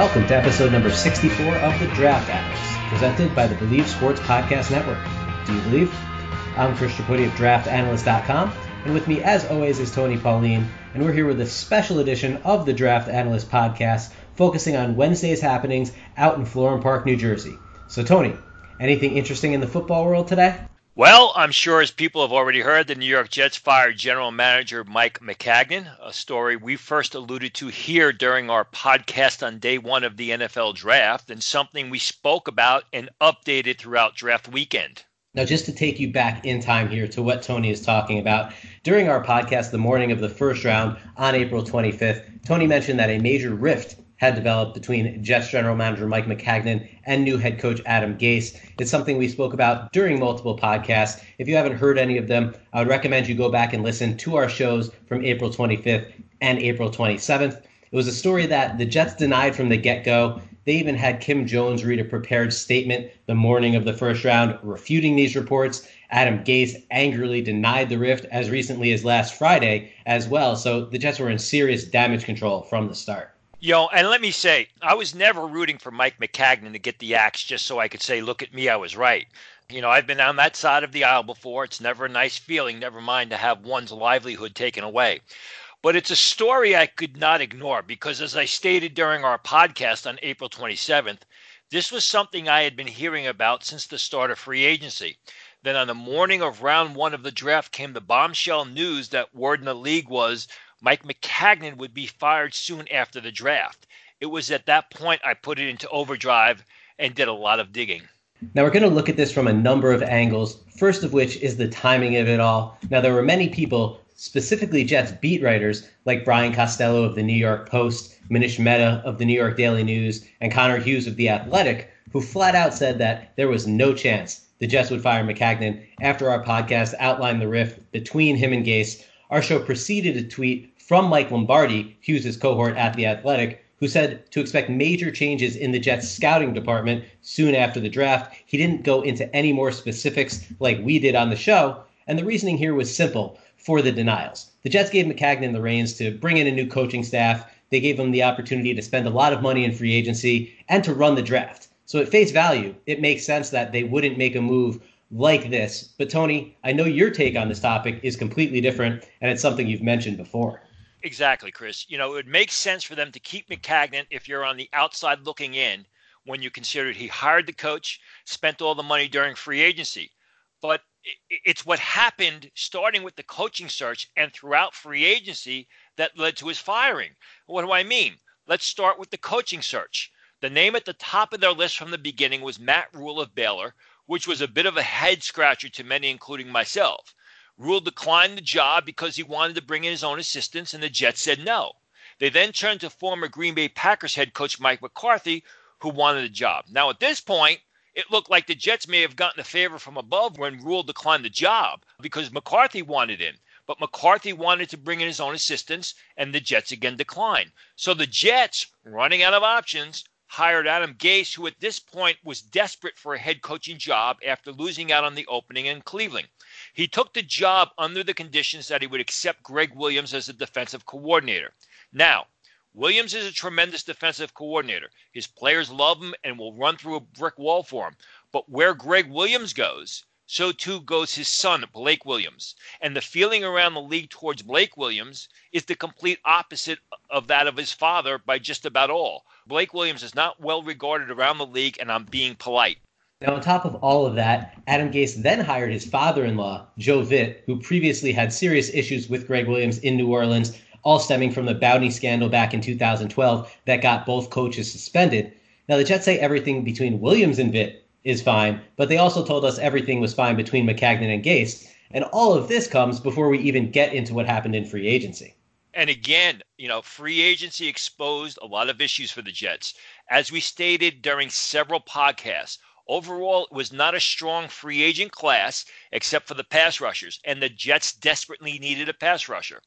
Welcome to episode number 64 of the Draft Analyst, presented by the Believe Sports Podcast Network. Do you believe? I'm Chris Tripodi of DraftAnalyst.com, and with me, as always, is Tony Pauline, and we're here with a special edition of the Draft Analyst podcast, focusing on Wednesday's happenings out in Florham Park, New Jersey. So, Tony, anything interesting in the football world today? Well, I'm sure as people have already heard, the New York Jets fired general manager Mike Maccagnan, a story we first alluded to here during our podcast on day one of the NFL draft, and something we spoke about and updated throughout draft weekend. Now, just to take you back in time here to what Tony is talking about, during our podcast the morning of the first round on April 25th, Tony mentioned that a major rift had developed between Jets general manager Mike Maccagnan and new head coach Adam Gase. It's something we spoke about during multiple podcasts. If you haven't heard any of them, I would recommend you go back and listen to our shows from April 25th and April 27th. It was a story that the Jets denied from the get go. They even had Kim Jones read a prepared statement the morning of the first round refuting these reports. Adam Gase angrily denied the rift as recently as last Friday as well. So the Jets were in serious damage control from the start. Yo, and let me say, I was never rooting for Mike Maccagnan to get the axe just so I could say, look at me, I was right. You know, I've been on that side of the aisle before. It's never a nice feeling, never mind to have one's livelihood taken away. But it's a story I could not ignore because, as I stated during our podcast on April 27th, this was something I had been hearing about since the start of free agency. Then, on the morning of round one of the draft, came the bombshell news that word in the league was Mike Maccagnan would be fired soon after the draft. It was at that point I put it into overdrive and did a lot of digging. Now, we're going to look at this from a number of angles, first of which is the timing of it all. Now, there were many people, specifically Jets beat writers like Brian Costello of the New York Post, Manish Mehta of the New York Daily News, and Connor Hughes of The Athletic, who flat out said that there was no chance the Jets would fire Maccagnan after our podcast outlined the rift between him and Gase. Our show preceded a tweet from Mike Lombardi, Hughes' cohort at The Athletic, who said to expect major changes in the Jets scouting department soon after the draft. He didn't go into any more specifics like we did on the show, and the reasoning here was simple for the denials. The Jets gave Maccagnan the reins to bring in a new coaching staff. They gave him the opportunity to spend a lot of money in free agency and to run the draft. So at face value, it makes sense that they wouldn't make a move like this. But Tony, I know your take on this topic is completely different, and it's something you've mentioned before. Exactly, Chris. You know, it would make sense for them to keep Maccagnan if you're on the outside looking in when you consider he hired the coach, spent all the money during free agency. But it's what happened starting with the coaching search and throughout free agency that led to his firing. What do I mean? Let's start with the coaching search. The name at the top of their list from the beginning was Matt Rhule of Baylor, which was a bit of a head scratcher to many, including myself. Rhule declined the job because he wanted to bring in his own assistants, and the Jets said no. They then turned to former Green Bay Packers head coach Mike McCarthy, who wanted the job. Now, at this point, it looked like the Jets may have gotten a favor from above when Rhule declined the job because McCarthy wanted in. But McCarthy wanted to bring in his own assistants, and the Jets again declined. So the Jets, running out of options, hired Adam Gase, who at this point was desperate for a head coaching job after losing out on the opening in Cleveland. He took the job under the conditions that he would accept Gregg Williams as a defensive coordinator. Now, Williams is a tremendous defensive coordinator. His players love him and will run through a brick wall for him. But where Gregg Williams goes, so too goes his son, Blake Williams. And the feeling around the league towards Blake Williams is the complete opposite of that of his father by just about all. Blake Williams is not well regarded around the league, and I'm being polite. Now, on top of all of that, Adam Gase then hired his father in law, Joe Vitt, who previously had serious issues with Gregg Williams in New Orleans, all stemming from the bounty scandal back in 2012 that got both coaches suspended. Now, the Jets say everything between Williams and Vitt is fine, but they also told us everything was fine between Maccagnan and Gase. And all of this comes before we even get into what happened in free agency. And again, you know, free agency exposed a lot of issues for the Jets. As we stated during several podcasts, Overall, it was not a strong free agent class except for the pass rushers, and the Jets desperately needed a pass rusher.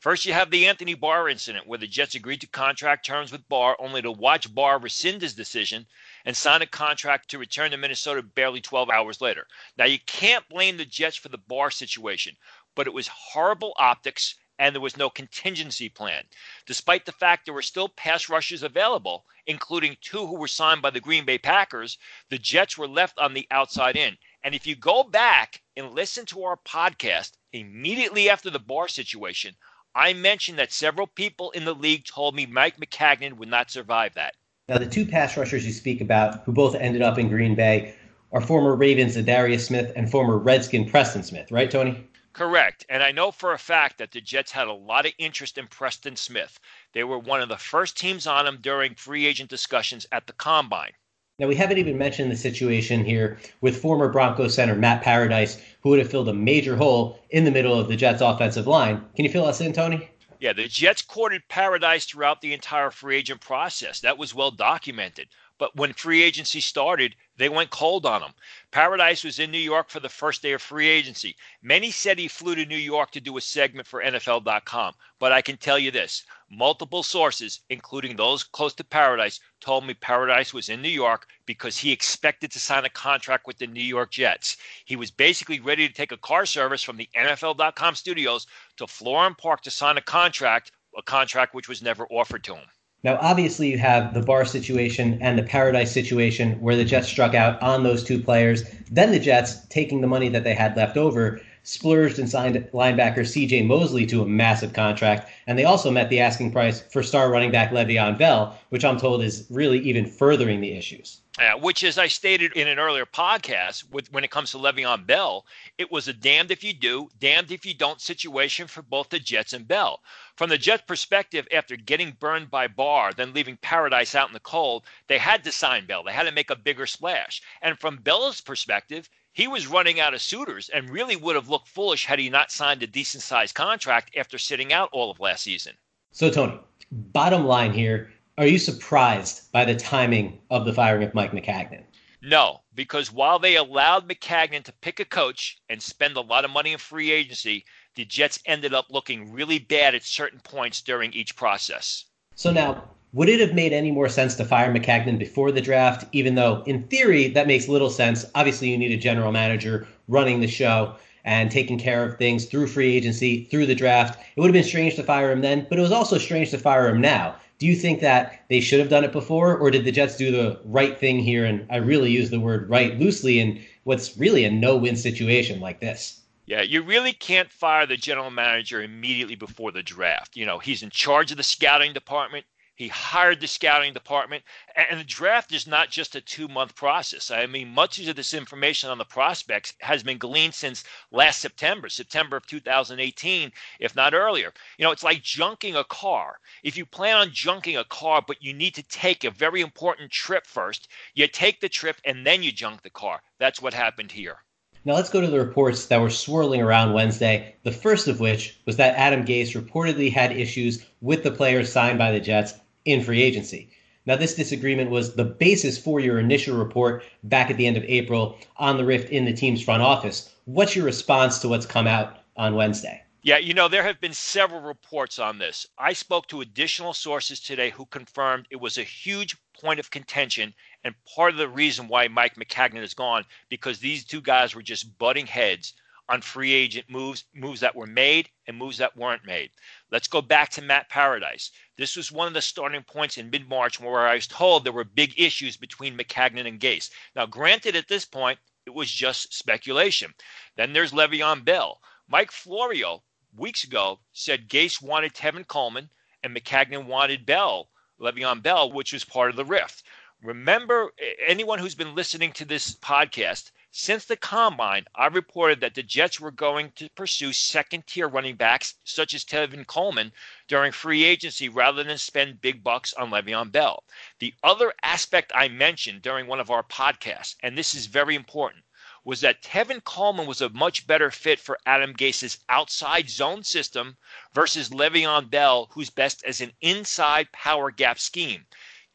First, you have the Anthony Barr incident, where the Jets agreed to contract terms with Barr only to watch Barr rescind his decision and sign a contract to return to Minnesota barely 12 hours later. Now, you can't blame the Jets for the Barr situation, but it was horrible optics and there was no contingency plan. Despite the fact there were still pass rushers available, including two who were signed by the Green Bay Packers, the Jets were left on the outside in. And if you go back and listen to our podcast immediately after the Barr situation, I mentioned that several people in the league told me Mike Maccagnan would not survive that. Now, the two pass rushers you speak about, who both ended up in Green Bay, are former Ravens Za'Darius Smith and former Redskin Preston Smith, right, Tony? Correct. And I know for a fact that the Jets had a lot of interest in Preston Smith. They were one of the first teams on him during free agent discussions at the combine. Now, we haven't even mentioned the situation here with former Broncos center Matt Paradis, who would have filled a major hole in the middle of the Jets' offensive line. Can you fill us in, Tony? Yeah, the Jets courted Paradis throughout the entire free agent process. That was well documented. But when free agency started, they went cold on him. Paradis was in New York for the first day of free agency. Many said he flew to New York to do a segment for NFL.com. But I can tell you this multiple sources, including those close to Paradis, told me Paradis was in New York because he expected to sign a contract with the New York Jets. He was basically ready to take a car service from the NFL.com studios to Florham Park to sign a contract, a contract which was never offered to him. Now, obviously, you have the Barr situation and the Paradis situation where the Jets struck out on those two players. Then the Jets, taking the money that they had left over, splurged and signed linebacker CJ Mosley to a massive contract. And they also met the asking price for star running back Le'Veon Bell, which I'm told is really even furthering the issues. Uh, which, as I stated in an earlier podcast, with when it comes to Le'Veon Bell, it was a damned if you do, damned if you don't situation for both the Jets and Bell. From the Jets' perspective, after getting burned by Barr, then leaving Paradis out in the cold, they had to sign Bell. They had to make a bigger splash. And from Bell's perspective, he was running out of suitors and really would have looked foolish had he not signed a decent sized contract after sitting out all of last season. So, Tony, bottom line here are you surprised by the timing of the firing of Mike Maccagnan? No, because while they allowed Maccagnan to pick a coach and spend a lot of money in free agency, the Jets ended up looking really bad at certain points during each process. So now, would it have made any more sense to fire Maccagnan before the draft, even though in theory that makes little sense? Obviously, you need a general manager running the show and taking care of things through free agency, through the draft. It would have been strange to fire him then, but it was also strange to fire him now. Do you think that they should have done it before, or did the Jets do the right thing here? And I really use the word right loosely in what's really a no win situation like this. Yeah, you really can't fire the general manager immediately before the draft. You know, he's in charge of the scouting department. He hired the scouting department. And the draft is not just a two month process. I mean, much of this information on the prospects has been gleaned since last September, September of 2018, if not earlier. You know, it's like junking a car. If you plan on junking a car, but you need to take a very important trip first, you take the trip and then you junk the car. That's what happened here. Now let's go to the reports that were swirling around Wednesday. The first of which was that Adam Gase reportedly had issues with the players signed by the Jets in free agency. Now, this disagreement was the basis for your initial report back at the end of April on the rift in the team's front office. What's your response to what's come out on Wednesday? Yeah, you know, there have been several reports on this. I spoke to additional sources today who confirmed it was a huge point of contention and part of the reason why Mike Maccagnan is gone because these two guys were just butting heads on free agent moves, moves that were made and moves that weren't made. Let's go back to Matt Paradis. This was one of the starting points in mid March where I was told there were big issues between Maccagnan and Gase. Now, granted, at this point, it was just speculation. Then there's Le'Veon Bell. Mike Florio, weeks ago, said Gase wanted Tevin Coleman and Maccagnan wanted Bell, Le'Veon Bell, which was part of the rift. Remember, anyone who's been listening to this podcast, since the combine, I reported that the Jets were going to pursue second tier running backs such as Tevin Coleman during free agency rather than spend big bucks on Le'Veon Bell. The other aspect I mentioned during one of our podcasts, and this is very important, was that Tevin Coleman was a much better fit for Adam Gase's outside zone system versus Le'Veon Bell, who's best as an inside power gap scheme.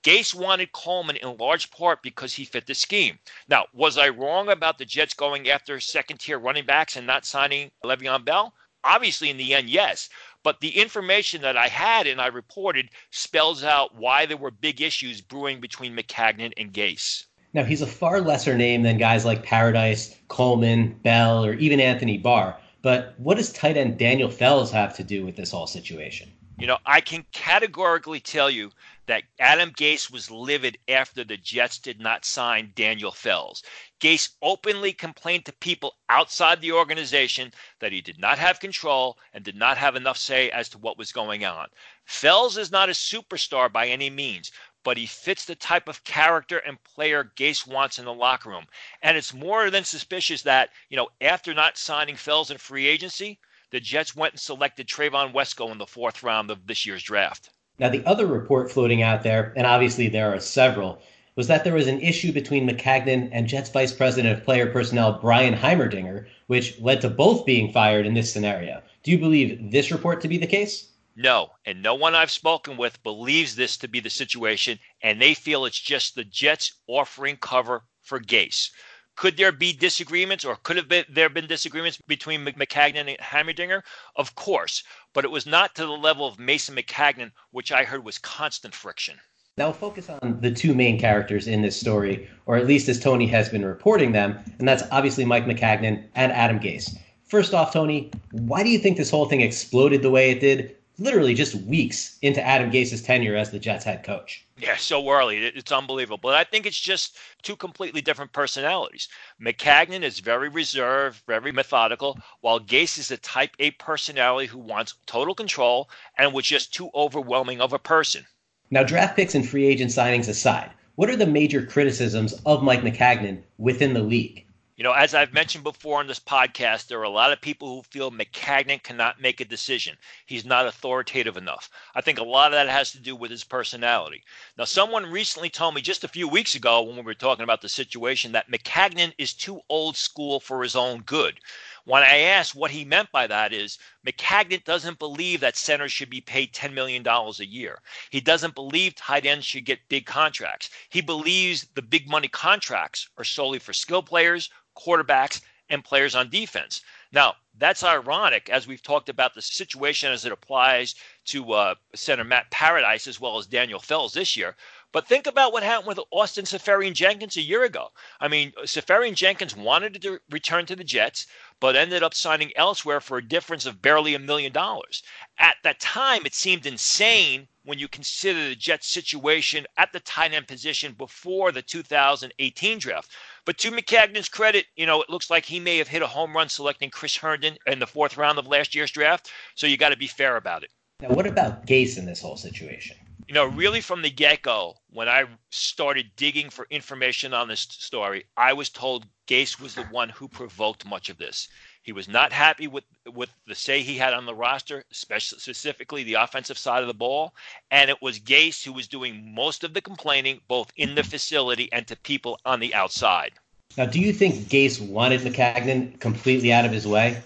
Gase wanted Coleman in large part because he fit the scheme. Now, was I wrong about the Jets going after second tier running backs and not signing Le'Veon Bell? Obviously, in the end, yes. But the information that I had and I reported spells out why there were big issues brewing between Maccagnan and Gase. Now, he's a far lesser name than guys like Paradis, Coleman, Bell, or even Anthony Barr. But what does tight end Daniel Fells have to do with this whole situation? You know, I can categorically tell you that Adam Gase was livid after the Jets did not sign Daniel Fells. Gase openly complained to people outside the organization that he did not have control and did not have enough say as to what was going on. Fells is not a superstar by any means, but he fits the type of character and player Gase wants in the locker room. And it's more than suspicious that, you know, after not signing Fells in free agency, the Jets went and selected Trevon Wesco in the fourth round of this year's draft. Now, the other report floating out there, and obviously there are several, was that there was an issue between Maccagnan and Jets Vice President of Player Personnel Brian Heimerdinger, which led to both being fired in this scenario. Do you believe this report to be the case? No, and no one I've spoken with believes this to be the situation, and they feel it's just the Jets offering cover for Gase. Could there be disagreements, or could have been, there been disagreements between Maccagnan and Heimerdinger? Of course, but it was not to the level of Mason Maccagnan, which I heard was constant friction. Now we'll focus on the two main characters in this story, or at least as Tony has been reporting them, and that's obviously Mike Maccagnan and Adam Gase. First off, Tony, why do you think this whole thing exploded the way it did? Literally just weeks into Adam Gase's tenure as the Jets head coach. Yeah, so early. It's unbelievable. But I think it's just two completely different personalities. Maccagnan is very reserved, very methodical, while Gase is a type A personality who wants total control and was just too overwhelming of a person. Now, draft picks and free agent signings aside, what are the major criticisms of Mike Maccagnan within the league? You know, as I've mentioned before on this podcast, there are a lot of people who feel Maccagnan cannot make a decision. He's not authoritative enough. I think a lot of that has to do with his personality. Now, someone recently told me just a few weeks ago when we were talking about the situation that Maccagnan is too old school for his own good. When I asked what he meant by that is Maccagnan doesn't believe that centers should be paid $10 million a year. He doesn't believe tight ends should get big contracts. He believes the big money contracts are solely for skill players quarterbacks, and players on defense. Now, that's ironic as we've talked about the situation as it applies to uh, center Matt Paradis as well as Daniel Fells this year. But think about what happened with Austin Seferian-Jenkins a year ago. I mean, Seferian-Jenkins wanted to return to the Jets, but ended up signing elsewhere for a difference of barely a million dollars. At that time, it seemed insane when you consider the Jets' situation at the tight end position before the 2018 draft. But to Maccagnan's credit, you know, it looks like he may have hit a home run selecting Chris Herndon in the fourth round of last year's draft. So you got to be fair about it. Now, what about Gase in this whole situation? You know, really from the get go, when I started digging for information on this story, I was told Gase was the one who provoked much of this. He was not happy with with the say he had on the roster, especially specifically the offensive side of the ball, and it was Gase who was doing most of the complaining, both in the facility and to people on the outside. Now, do you think Gase wanted Maccagnan completely out of his way?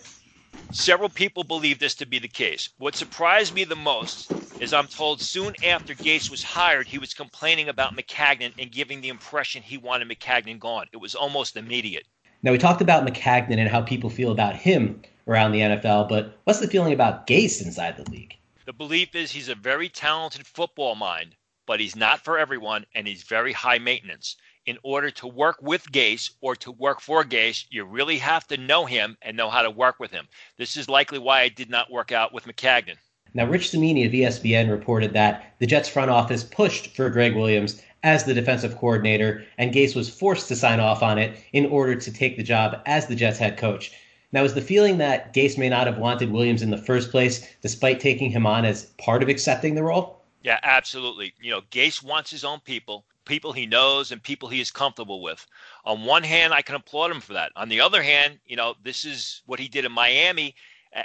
Several people believe this to be the case. What surprised me the most is I'm told soon after Gase was hired, he was complaining about Maccagnan and giving the impression he wanted Maccagnan gone. It was almost immediate. Now, we talked about Maccagnan and how people feel about him around the NFL, but what's the feeling about Gase inside the league? The belief is he's a very talented football mind, but he's not for everyone, and he's very high maintenance. In order to work with Gase or to work for Gase, you really have to know him and know how to work with him. This is likely why it did not work out with Maccagnan. Now, Rich Cimini of ESPN reported that the Jets front office pushed for Gregg Williams as the defensive coordinator, and Gase was forced to sign off on it in order to take the job as the Jets head coach. Now, is the feeling that Gase may not have wanted Williams in the first place, despite taking him on as part of accepting the role? Yeah, absolutely. You know, Gase wants his own people, people he knows and people he is comfortable with. On one hand, I can applaud him for that. On the other hand, you know, this is what he did in Miami,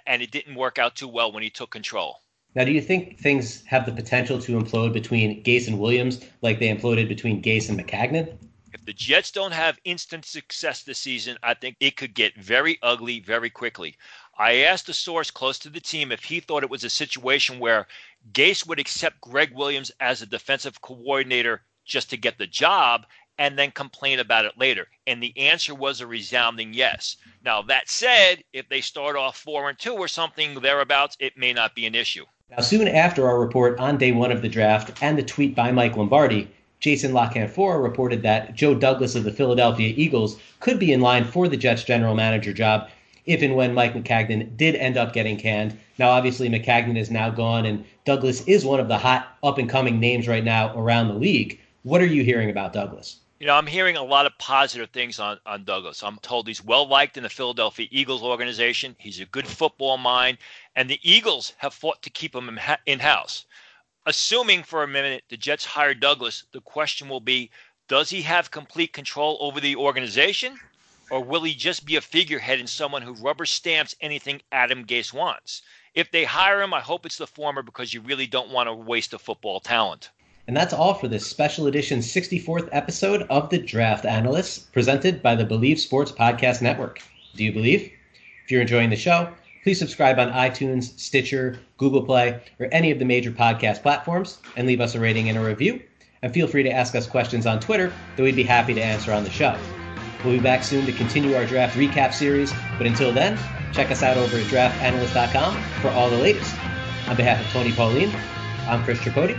and it didn't work out too well when he took control. Now, do you think things have the potential to implode between Gase and Williams like they imploded between Gase and Maccagnan? If the Jets don't have instant success this season, I think it could get very ugly very quickly. I asked a source close to the team if he thought it was a situation where Gase would accept Gregg Williams as a defensive coordinator just to get the job and then complain about it later. And the answer was a resounding yes. Now, that said, if they start off four and two or something thereabouts, it may not be an issue. Now, soon after our report on day one of the draft and the tweet by Mike Lombardi, Jason La Canfora reported that Joe Douglas of the Philadelphia Eagles could be in line for the Jets general manager job if and when Mike Maccagnan did end up getting canned. Now, obviously, Maccagnan is now gone, and Douglas is one of the hot up and coming names right now around the league. What are you hearing about Douglas? You know, I'm hearing a lot of positive things on, on Douglas. I'm told he's well liked in the Philadelphia Eagles organization. He's a good football mind, and the Eagles have fought to keep him in house. Assuming for a minute the Jets hire Douglas, the question will be does he have complete control over the organization? Or will he just be a figurehead and someone who rubber stamps anything Adam Gase wants? If they hire him, I hope it's the former because you really don't want to waste a football talent. And that's all for this special edition 64th episode of The Draft Analysts, presented by the Believe Sports Podcast Network. Do you believe? If you're enjoying the show, please subscribe on iTunes, Stitcher, Google Play, or any of the major podcast platforms, and leave us a rating and a review. And feel free to ask us questions on Twitter that we'd be happy to answer on the show. We'll be back soon to continue our draft recap series, but until then, check us out over at draftanalyst.com for all the latest. On behalf of Tony Pauline, I'm Chris Tripodi.